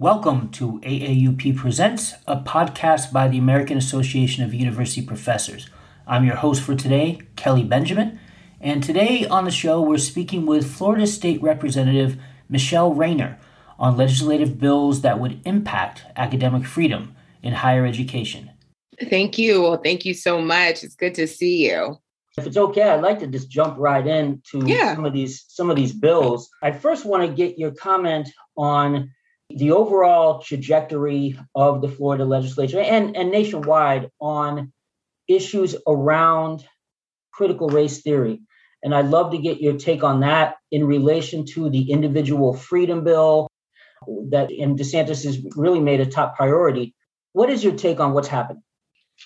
Welcome to AAUP Presents, a podcast by the American Association of University Professors. I'm your host for today, Kelly Benjamin, and today on the show we're speaking with Florida State Representative Michele Rayner on legislative bills that would impact academic freedom in higher education. Thank you. Well, thank you so much. It's good to see you. If it's okay, I'd like to just jump right into yeah. some of these some of these bills. I first want to get your comment on the overall trajectory of the Florida legislature and, and nationwide on issues around critical race theory. And I'd love to get your take on that in relation to the individual freedom bill that and DeSantis has really made a top priority. What is your take on what's happened?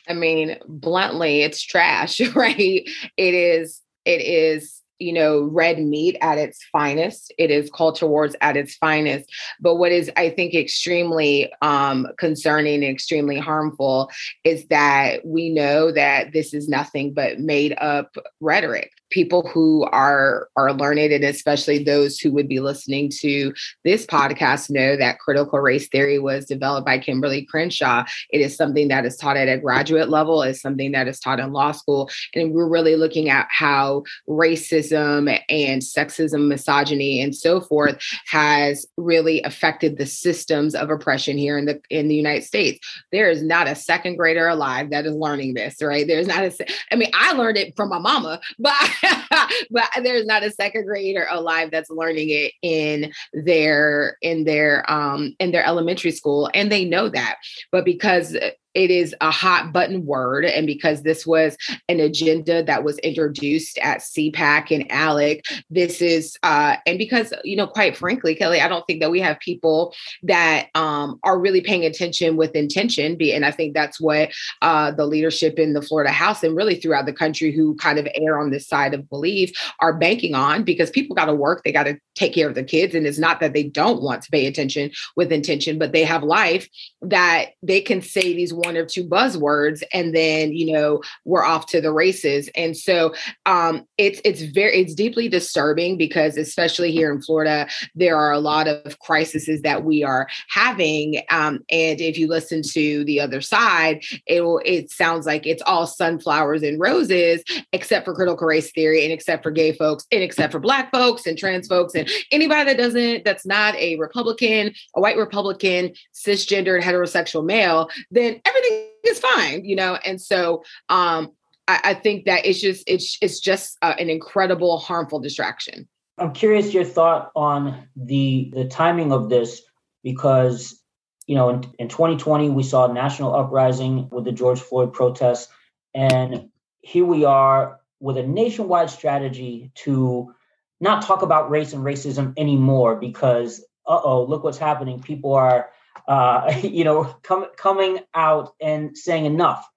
I mean, bluntly, it's trash, right? It is, it is you know, red meat at its finest. It is culture wars at its finest. But what is, I think, extremely um, concerning and extremely harmful is that we know that this is nothing but made up rhetoric people who are are learned and especially those who would be listening to this podcast know that critical race theory was developed by Kimberlé Crenshaw. It is something that is taught at a graduate level, it's something that is taught in law school. And we're really looking at how racism and sexism, misogyny, and so forth has really affected the systems of oppression here in the in the United States. There is not a second grader alive that is learning this, right? There's not a I mean, I learned it from my mama, but but there's not a second grader alive that's learning it in their in their um in their elementary school and they know that. But because it is a hot button word. And because this was an agenda that was introduced at CPAC and ALEC, this is, uh, and because, you know, quite frankly, Kelly, I don't think that we have people that um, are really paying attention with intention. And I think that's what uh, the leadership in the Florida House and really throughout the country who kind of err on this side of belief are banking on because people got to work, they got to take care of the kids. And it's not that they don't want to pay attention with intention, but they have life that they can say these one or two buzzwords and then you know we're off to the races. And so um it's it's very it's deeply disturbing because especially here in florida there are a lot of crises that we are having um and if you listen to the other side it will it sounds like it's all sunflowers and roses except for critical race theory and except for gay folks and except for black folks and trans folks and anybody that doesn't that's not a republican a white republican cisgendered heterosexual male then everything is fine, you know? And so um, I, I think that it's just, it's, it's just uh, an incredible harmful distraction. I'm curious your thought on the the timing of this because you know in, in 2020 we saw a national uprising with the George Floyd protests and here we are with a nationwide strategy to not talk about race and racism anymore because uh-oh look what's happening people are uh, you know, com- coming out and saying enough,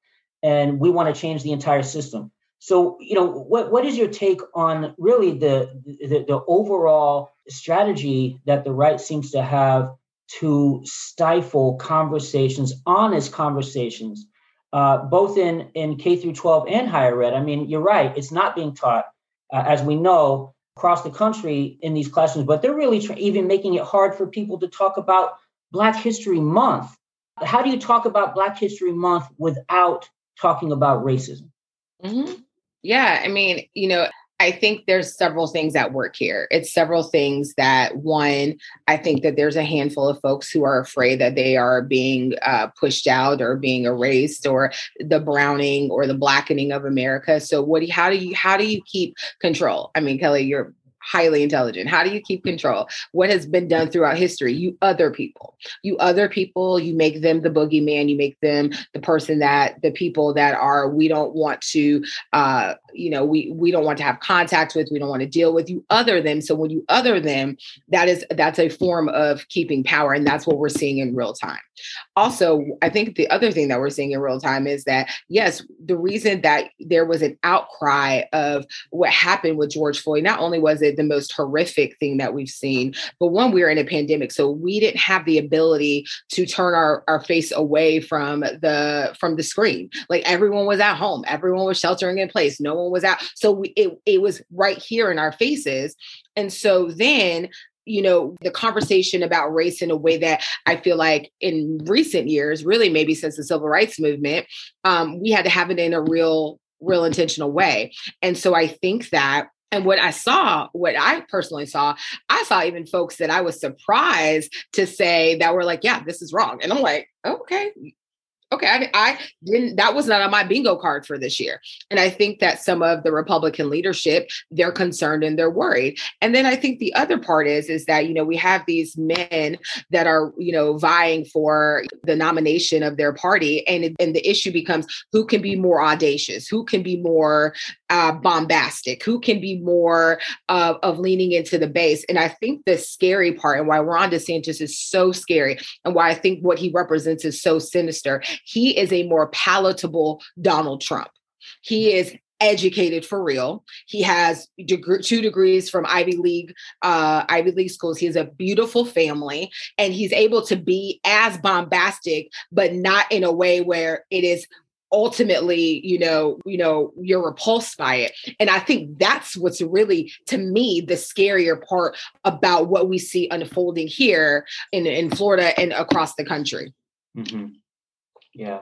and we want to change the entire system. So, you know, what what is your take on really the, the the overall strategy that the right seems to have to stifle conversations, honest conversations, uh, both in in K through 12 and higher ed? I mean, you're right; it's not being taught, uh, as we know, across the country in these classrooms. But they're really tra- even making it hard for people to talk about Black History Month. How do you talk about Black History Month without talking about racism? Mm-hmm. Yeah, I mean, you know, I think there's several things at work here. It's several things that one, I think that there's a handful of folks who are afraid that they are being uh, pushed out or being erased or the browning or the blackening of America. So what do you, how do you how do you keep control? I mean, Kelly, you're highly intelligent? How do you keep control? What has been done throughout history? You other people, you other people, you make them the boogeyman, you make them the person that the people that are, we don't want to, uh, you know, we, we don't want to have contact with, we don't want to deal with you other them. So when you other them, that is, that's a form of keeping power. And that's what we're seeing in real time. Also, I think the other thing that we're seeing in real time is that, yes, the reason that there was an outcry of what happened with George Floyd, not only was it the most horrific thing that we've seen. But one, we were in a pandemic, so we didn't have the ability to turn our, our face away from the from the screen. Like everyone was at home, everyone was sheltering in place, no one was out. So we, it, it was right here in our faces. And so then you know, the conversation about race in a way that I feel like in recent years, really maybe since the civil rights movement, um, we had to have it in a real, real intentional way. And so I think that and what I saw, what I personally saw, I saw even folks that I was surprised to say that were like, yeah, this is wrong. And I'm like, okay, okay, I, I, didn't, that was not on my bingo card for this year. And I think that some of the Republican leadership, they're concerned and they're worried. And then I think the other part is, is that, you know, we have these men that are, you know, vying for the nomination of their party. And, and the issue becomes who can be more audacious, who can be more uh, bombastic, who can be more uh, of leaning into the base. And I think the scary part and why Ron DeSantis is so scary and why I think what he represents is so sinister he is a more palatable Donald Trump. He is educated for real. He has deg- two degrees from Ivy League, uh, Ivy League schools. He has a beautiful family, and he's able to be as bombastic, but not in a way where it is ultimately you know you know you're repulsed by it and i think that's what's really to me the scarier part about what we see unfolding here in in florida and across the country mm-hmm. Yeah.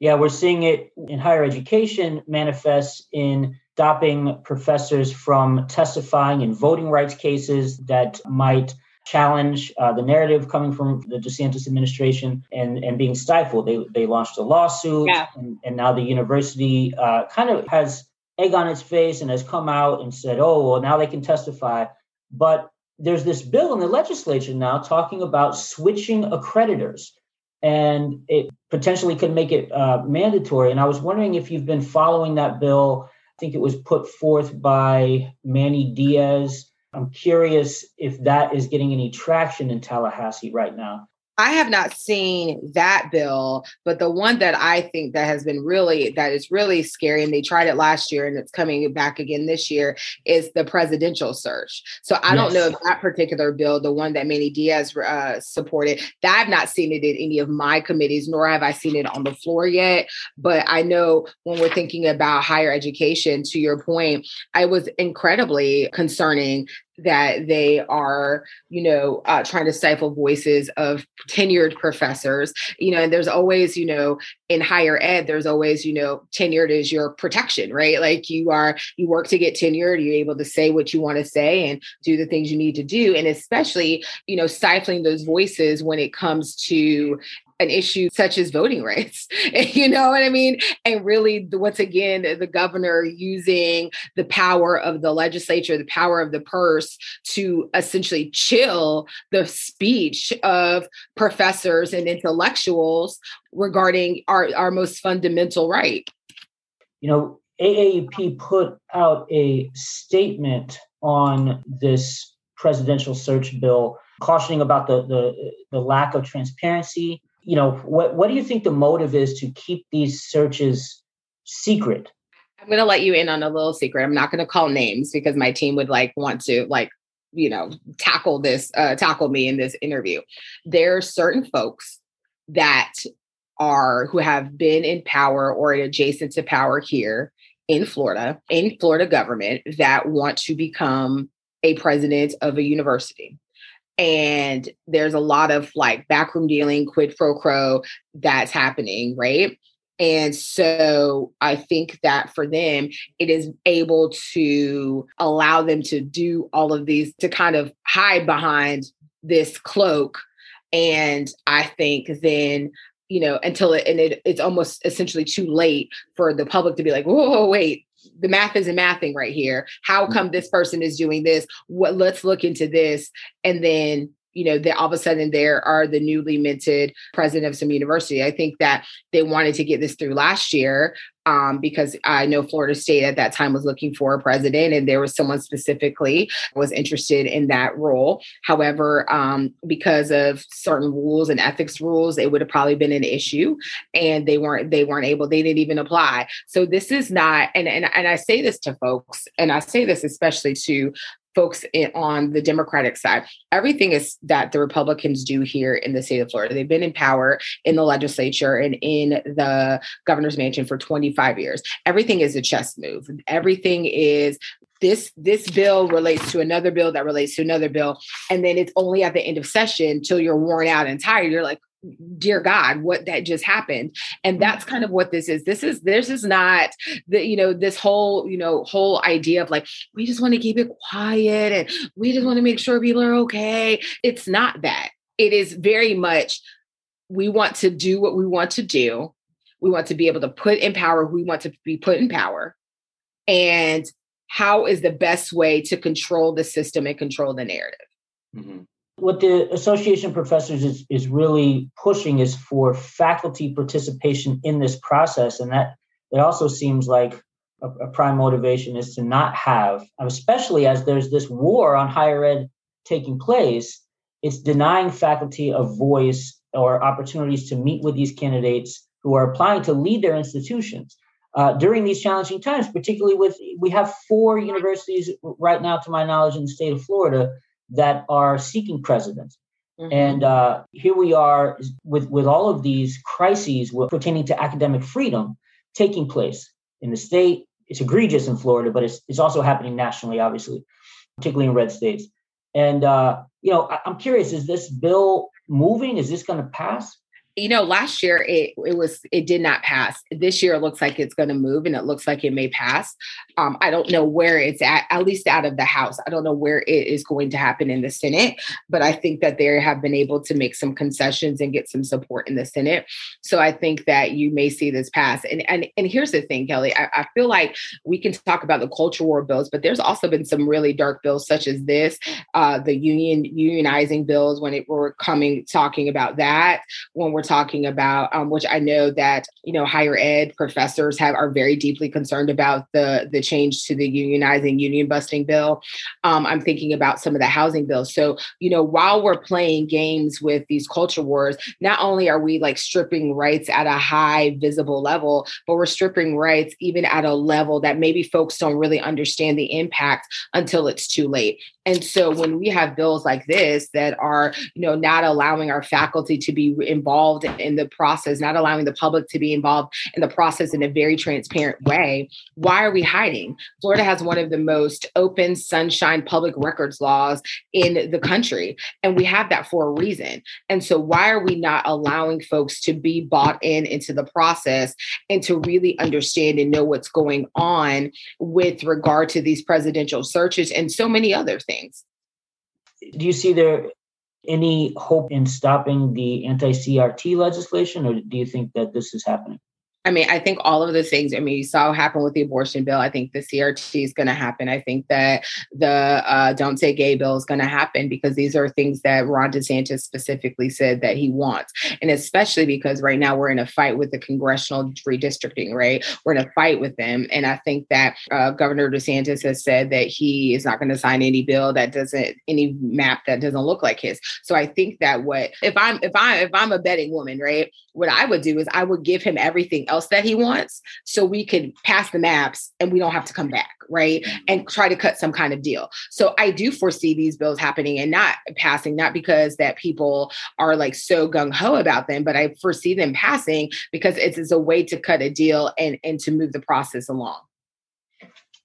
Yeah, we're seeing it in higher education manifest in stopping professors from testifying in voting rights cases that might challenge uh, the narrative coming from the DeSantis administration and, and being stifled. They, they launched a lawsuit, yeah. and, and now the university uh, kind of has egg on its face and has come out and said, oh, well, now they can testify. But there's this bill in the legislature now talking about switching accreditors and it potentially could make it uh, mandatory. And I was wondering if you've been following that bill. I think it was put forth by Manny Diaz. I'm curious if that is getting any traction in Tallahassee right now. I have not seen that bill, but the one that I think that has been really that is really scary, and they tried it last year and it's coming back again this year, is the presidential search. So I yes. don't know if that particular bill, the one that Manny Diaz uh, supported, that I've not seen it in any of my committees, nor have I seen it on the floor yet. But I know when we're thinking about higher education, to your point, I was incredibly concerning that they are, you know, uh, trying to stifle voices of tenured professors. You know, and there's always, you know, in higher ed, there's always, you know, tenured is your protection, right? Like you are, you work to get tenured, you're able to say what you want to say and do the things you need to do. And especially, you know, stifling those voices when it comes to an issue such as voting rights. you know what I mean? And really, once again, the governor using the power of the legislature, the power of the purse to essentially chill the speech of professors and intellectuals regarding our, our most fundamental right. You know, AAUP put out a statement on this presidential search bill cautioning about the, the, the lack of transparency you know, what what do you think the motive is to keep these searches secret? I'm going to let you in on a little secret. I'm not going to call names because my team would like want to like you know tackle this uh, tackle me in this interview. There are certain folks that are who have been in power or adjacent to power here in Florida, in Florida government that want to become a president of a university and there's a lot of like backroom dealing quid pro quo that's happening right and so I think that for them, it is able to allow them to do all of these, to kind of hide behind this cloak. And I think then, you know, until it, and it, it's almost essentially too late for the public to be like, whoa, wait, the math isn't mathing right here. How mm. come this person is doing this? What let's look into this. And then you know, that all of a sudden there are the newly minted president of some university. I think that they wanted to get this through last year um, because I know Florida State at that time was looking for a president, and there was someone specifically was interested in that role. However, um, because of certain rules and ethics rules, it would have probably been an issue, and they weren't they weren't able. They didn't even apply. So this is not, and and and I say this to folks, and I say this especially to folks in, on the Democratic side. Everything is that the Republicans do here in the state of Florida. They've been in power in the legislature and in the governor's mansion for 25 years. Everything is a chess move. Everything is this this bill relates to another bill that relates to another bill and then it's only at the end of session till you're worn out and tired you're like dear god what that just happened. And that's kind of what this is. This is this is not the you know this whole you know whole idea of like we just want to keep it quiet and we just want to make sure people are okay. It's not that. It is very much we want to do what we want to do. We want to be able to put in power who we want to be put in power. And how is the best way to control the system and control the narrative? Mm-hmm. What the association of professors is, is really pushing is for faculty participation in this process. And that it also seems like a, a prime motivation is to not have especially as there's this war on higher ed taking place it's denying faculty a voice or opportunities to meet with these candidates who are applying to lead their institutions. Uh, during these challenging times, particularly with we have four universities right now, to my knowledge, in the state of Florida that are seeking presidents. Mm-hmm. And uh, here we are with, with all of these crises pertaining to academic freedom taking place in the state. It's egregious in Florida, but it's, it's also happening nationally, obviously, particularly in red states. And, uh, you know, I, I'm curious is this bill moving? Is this going to pass? You know, last year it it was it did not pass. This year it looks like it's going to move, and it looks like it may pass. Um, I don't know where it's at, at least out of the House. I don't know where it is going to happen in the Senate, but I think that they have been able to make some concessions and get some support in the Senate. So I think that you may see this pass. And and and here's the thing, Kelly. I, I feel like we can talk about the culture war bills, but there's also been some really dark bills, such as this, uh, the union unionizing bills when it were coming talking about that when we're talking about, um, which I know that you know higher ed professors have are very deeply concerned about the the change to the unionizing union busting bill. Um, I'm thinking about some of the housing bills. So you know, while we're playing games with these culture wars, not only are we like stripping rights at a high visible level, but we're stripping rights even at a level that maybe folks don't really understand the impact until it's too late. And so when we have bills like this that are, you know, not allowing our faculty to be involved in the process, not allowing the public to be involved in the process in a very transparent way, why are we hiding? Florida has one of the most open, sunshine public records laws in the country. And we have that for a reason. And so why are we not allowing folks to be bought in into the process and to really understand and know what's going on with regard to these presidential searches and so many other things? Do you see there any hope in stopping the anti CRT legislation, or do you think that this is happening? I mean, I think all of the things, I mean, you saw happen with the abortion bill. I think the CRT is going to happen. I think that the uh, Don't Say Gay bill is going to happen because these are things that Ron DeSantis specifically said that he wants. And especially because right now we're in a fight with the congressional redistricting, right? We're in a fight with them. And I think that uh, Governor DeSantis has said that he is not going to sign any bill that doesn't, any map that doesn't look like his. So I think that what, if I'm, if I, if I'm a betting woman, right, what I would do is I would give him everything else that he wants so we could pass the maps and we don't have to come back right? Mm-hmm. and try to cut some kind of deal. So i do foresee these bills happening and not passing not because that people are like so gung-ho about them but i foresee them passing because it's, it's a way to cut a deal and and to move the process along.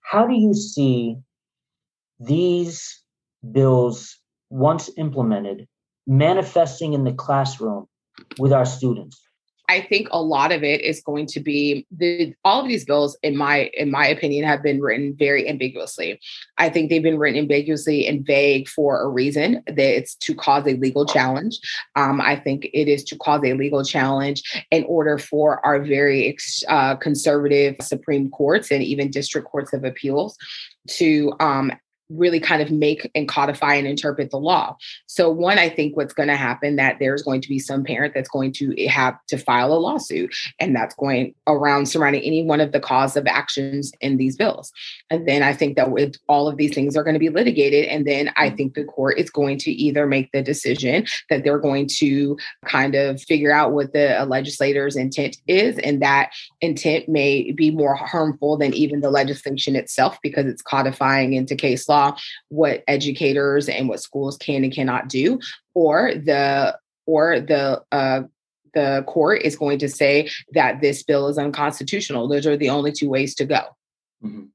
How do you see these bills once implemented manifesting in the classroom with our students I think a lot of it is going to be the all of these bills, in my in my opinion, have been written very ambiguously. I think they've been written ambiguously and vague for a reason. That it's to cause a legal challenge. Um, I think it is to cause a legal challenge in order for our very uh, conservative Supreme Courts and even district courts of appeals to um, really kind of make and codify and interpret the law. So one, I think what's going to happen that there's going to be some parent that's going to have to file a lawsuit and that's going around surrounding any one of the cause of actions in these bills. And then I think that with all of these things are going to be litigated. And then I mm-hmm. think the court is going to either make the decision that they're going to kind of figure out what the legislator's intent is. And that intent may be more harmful than even the legislation itself because it's codifying into case law law what educators and what schools can and cannot do, or the or the uh, the court is going to say that this bill is unconstitutional. Those are the only two ways to go. Mm-hmm.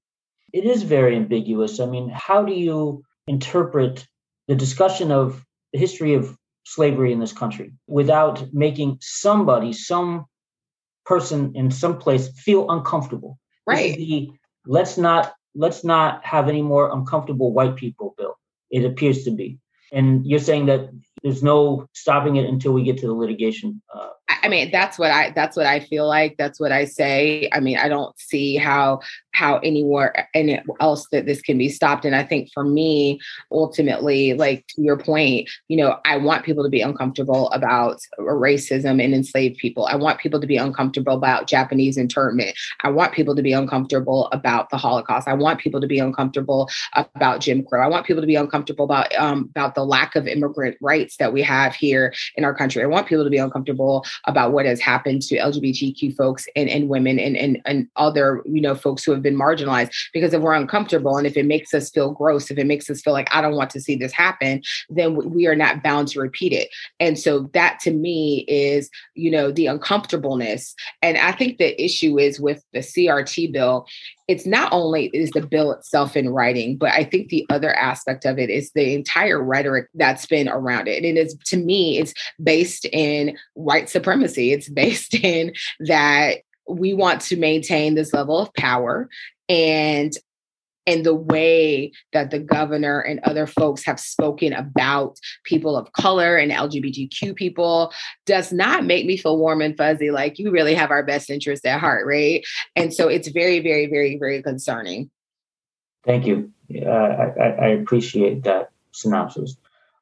It is very ambiguous. I mean, how do you interpret the discussion of the history of slavery in this country without making somebody, some person in some place feel uncomfortable? Right. The, let's not let's not have any more uncomfortable white people bill. It appears to be. And you're saying that there's no stopping it until we get to the litigation uh, I mean, that's what I that's what I feel like. That's what I say. I mean, I don't see how how anywhere any else that this can be stopped. And I think for me, ultimately, like to your point, you know, I want people to be uncomfortable about racism and enslaved people. I want people to be uncomfortable about Japanese internment. I want people to be uncomfortable about the Holocaust. I want people to be uncomfortable about Jim Crow. I want people to be uncomfortable about um, about the lack of immigrant rights that we have here in our country. I want people to be uncomfortable about what has happened to LGBTQ folks and, and women and, and, and other, you know, folks who have been marginalized. Because if we're uncomfortable and if it makes us feel gross, if it makes us feel like I don't want to see this happen, then we are not bound to repeat it. And so that to me is, you know, the uncomfortableness. And I think the issue is with the CRT bill it's not only is the bill itself in writing, but I think the other aspect of it is the entire rhetoric that's been around it. And it is to me, it's based in white supremacy. It's based in that we want to maintain this level of power and and the way that the governor and other folks have spoken about people of color and LGBTQ people does not make me feel warm and fuzzy like you really have our best interest at heart, right? And so it's very, very, very, very concerning. Thank you. Uh, I, I, appreciate that synopsis.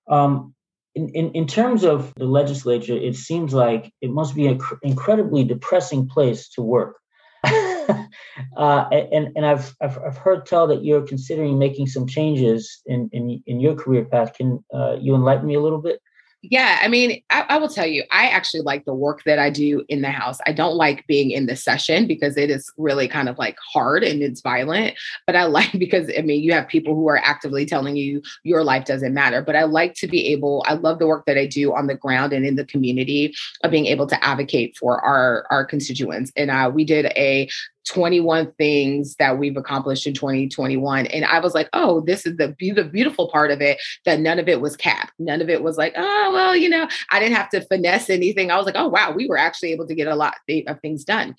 Um, in, in, in terms of the legislature, it seems like it must be an incredibly depressing place to work. uh, and and I've, I've I've heard tell that you're considering making some changes in in, in your career path. Can uh, you enlighten me a little bit? Yeah, I mean, I, I, will tell you, I actually like the work that I do in the house. I don't like being in the session because it is really kind of like hard and it's violent. But I like because I mean, you have people who are actively telling you your life doesn't matter. But I like to be able. I love the work that I do on the ground and in the community of being able to advocate for our our constituents. And uh, we did a 21 things that we've accomplished in 2021. And I was like, oh, this is the, be- the beautiful part of it that none of it was capped. None of it was like, oh, well, you know, I didn't have to finesse anything. I was like, oh, wow, we were actually able to get a lot of things done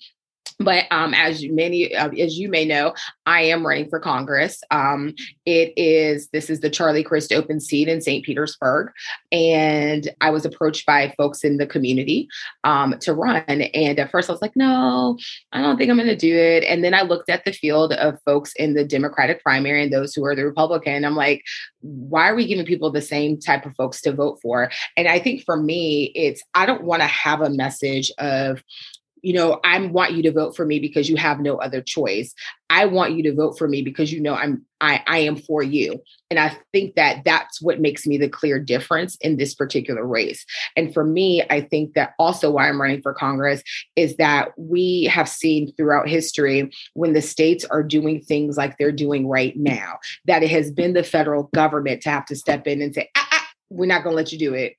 but um, as many uh, as you may know, I am running for Congress. Um, it is this is the Charlie Crist open seat in St. Petersburg, and I was approached by folks in the community um, to run. And at first, I was like, "No, I don't think I'm going to do it." And then I looked at the field of folks in the Democratic primary and those who are the Republican. I'm like, "Why are we giving people the same type of folks to vote for?" And I think for me, it's I don't want to have a message of you know, I want you to vote for me because you have no other choice. I want you to vote for me because you know I'm I I am for you. And I think that that's what makes me the clear difference in this particular race. And for me, I think that also why I'm running for Congress is that we have seen throughout history when the states are doing things like they're doing right now, that it has been the federal government to have to step in and say, ah, ah, we're not going to let you do it.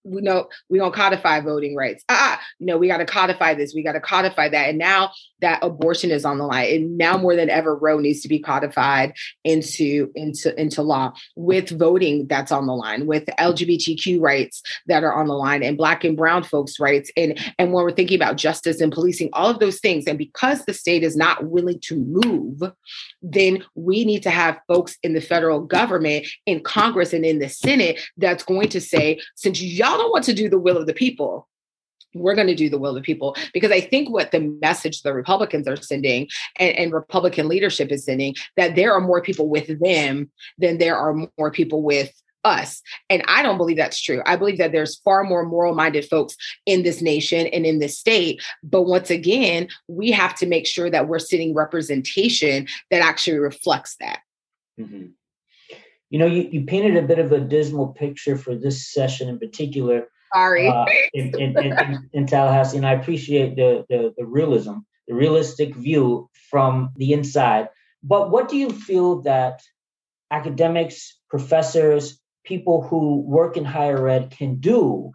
Ah, ah, we know we don't codify voting rights. Ah, you know, we got to codify this, we got to codify that. And now that abortion is on the line, and now more than ever, Roe needs to be codified into into into law with voting that's on the line, with LGBTQ rights that are on the line, and Black and Brown folks' rights, and and when we're thinking about justice and policing, all of those things. And because the state is not willing to move, then we need to have folks in the federal government, in Congress, and in the Senate that's going to say, since y'all y'all don't want to do the will of the people. We're going to do the will of the people because i think what the message the republicans are sending and, and, republican leadership is sending that there are more people with them than there are more people with us. And i don't believe that's true. I believe that there's far more moral minded folks in this nation and in this state. But once again we have to make sure that we're sitting representation that actually reflects that. Mm-hmm. You know, you, you painted a bit of a dismal picture for this session in particular. Sorry. Uh, in, in, in, in, Tallahassee, and I appreciate the, the, the realism, the realistic view from the inside. But what do you feel that academics, professors, people who work in higher ed can do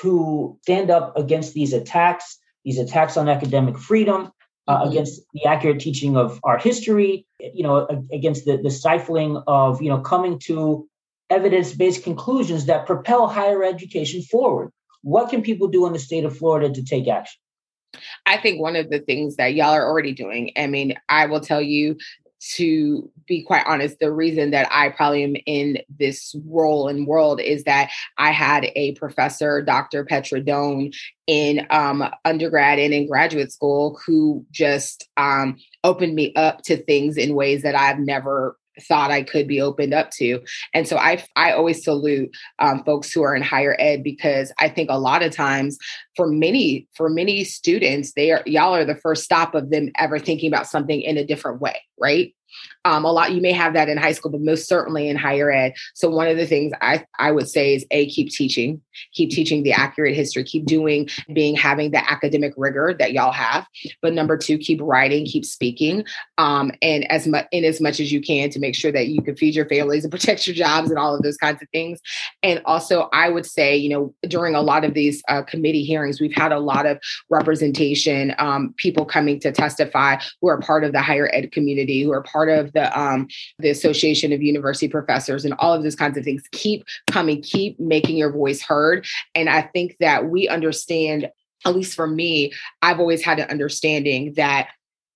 to stand up against these attacks, these attacks on academic freedom, uh, mm-hmm. against the accurate teaching of our history, you know, against the, the stifling of, you know, coming to evidence-based conclusions that propel higher education forward. What can people do in the state of Florida to take action? I think one of the things that y'all are already doing, I mean, I will tell you to be quite honest, the reason that I probably am in this role and world is that I had a professor, Dr. Petra Doan, in um, undergrad and in graduate school who just um, opened me up to things in ways that I've never thought I could be opened up to. And so I I always salute um, folks who are in higher ed because I think a lot of times for many for many students they are y'all are the first stop of them ever thinking about something in a different way, right? Um, a lot you may have that in high school, but most certainly in higher ed. So one of the things I I would say is a keep teaching, keep teaching the accurate history, keep doing being having the academic rigor that y'all have. But number two, keep writing, keep speaking, um, and as much in as much as you can to make sure that you can feed your families and protect your jobs and all of those kinds of things. And also, I would say, you know, during a lot of these uh, committee hearings, we've had a lot of representation, um, people coming to testify who are part of the higher ed community, who are part of the um, the Association of University Professors and all of those kinds of things. Keep coming, keep making your voice heard. And I think that we understand, at least for me, I've always had an understanding that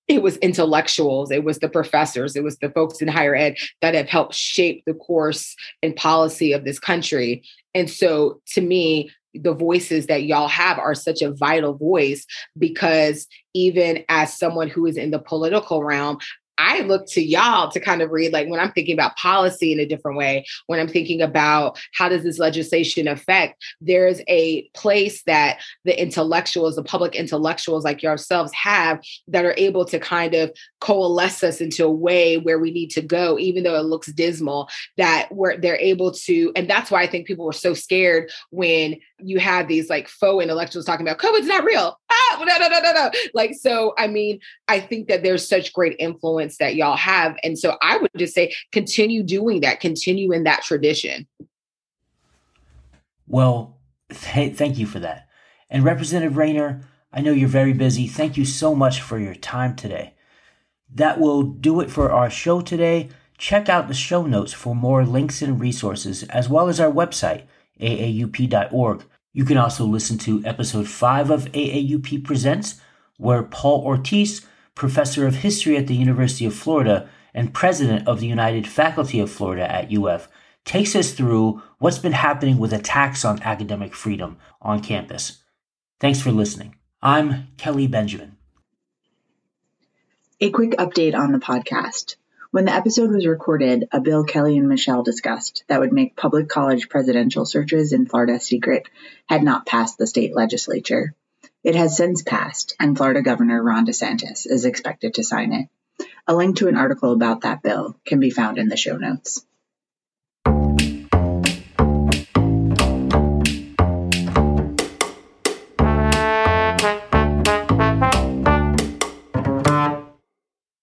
it was intellectuals, it was the professors, it was the folks in higher ed that have helped shape the course and policy of this country. And so to me, the voices that y'all have are such a vital voice because even as someone who is in the political realm, I look to y'all to kind of read, like when I'm thinking about policy in a different way, when I'm thinking about how does this legislation affect, there's a place that the intellectuals, the public intellectuals like yourselves have that are able to kind of coalesce us into a way where we need to go, even though it looks dismal, that where they're able to, and that's why I think people were so scared when you had these like faux intellectuals talking about COVID's not real. No, no, no, no, no. Like, so I mean, I think that there's such great influence influence that y'all have. And so I would just say continue doing that, continue in that tradition. Well, th- thank you for that. And Representative Rayner, I know you're very busy. Thank you so much for your time today. That will do it for our show today. Check out the show notes for more links and resources, as well as our website, aaup.org. You can also listen to episode 5 of AAUP Presents, where Paul Ortiz professor of history at the University of Florida and president of the United Faculty of Florida at UF, takes us through what's been happening with attacks on academic freedom on campus. Thanks for listening. I'm Kelly Benjamin. A quick update on the podcast. When the episode was recorded, a bill Kelly and Michele discussed that would make public college presidential searches in Florida secret had not passed the state legislature. It has since passed, and Florida Governor Ron DeSantis is expected to sign it. A link to an article about that bill can be found in the show notes.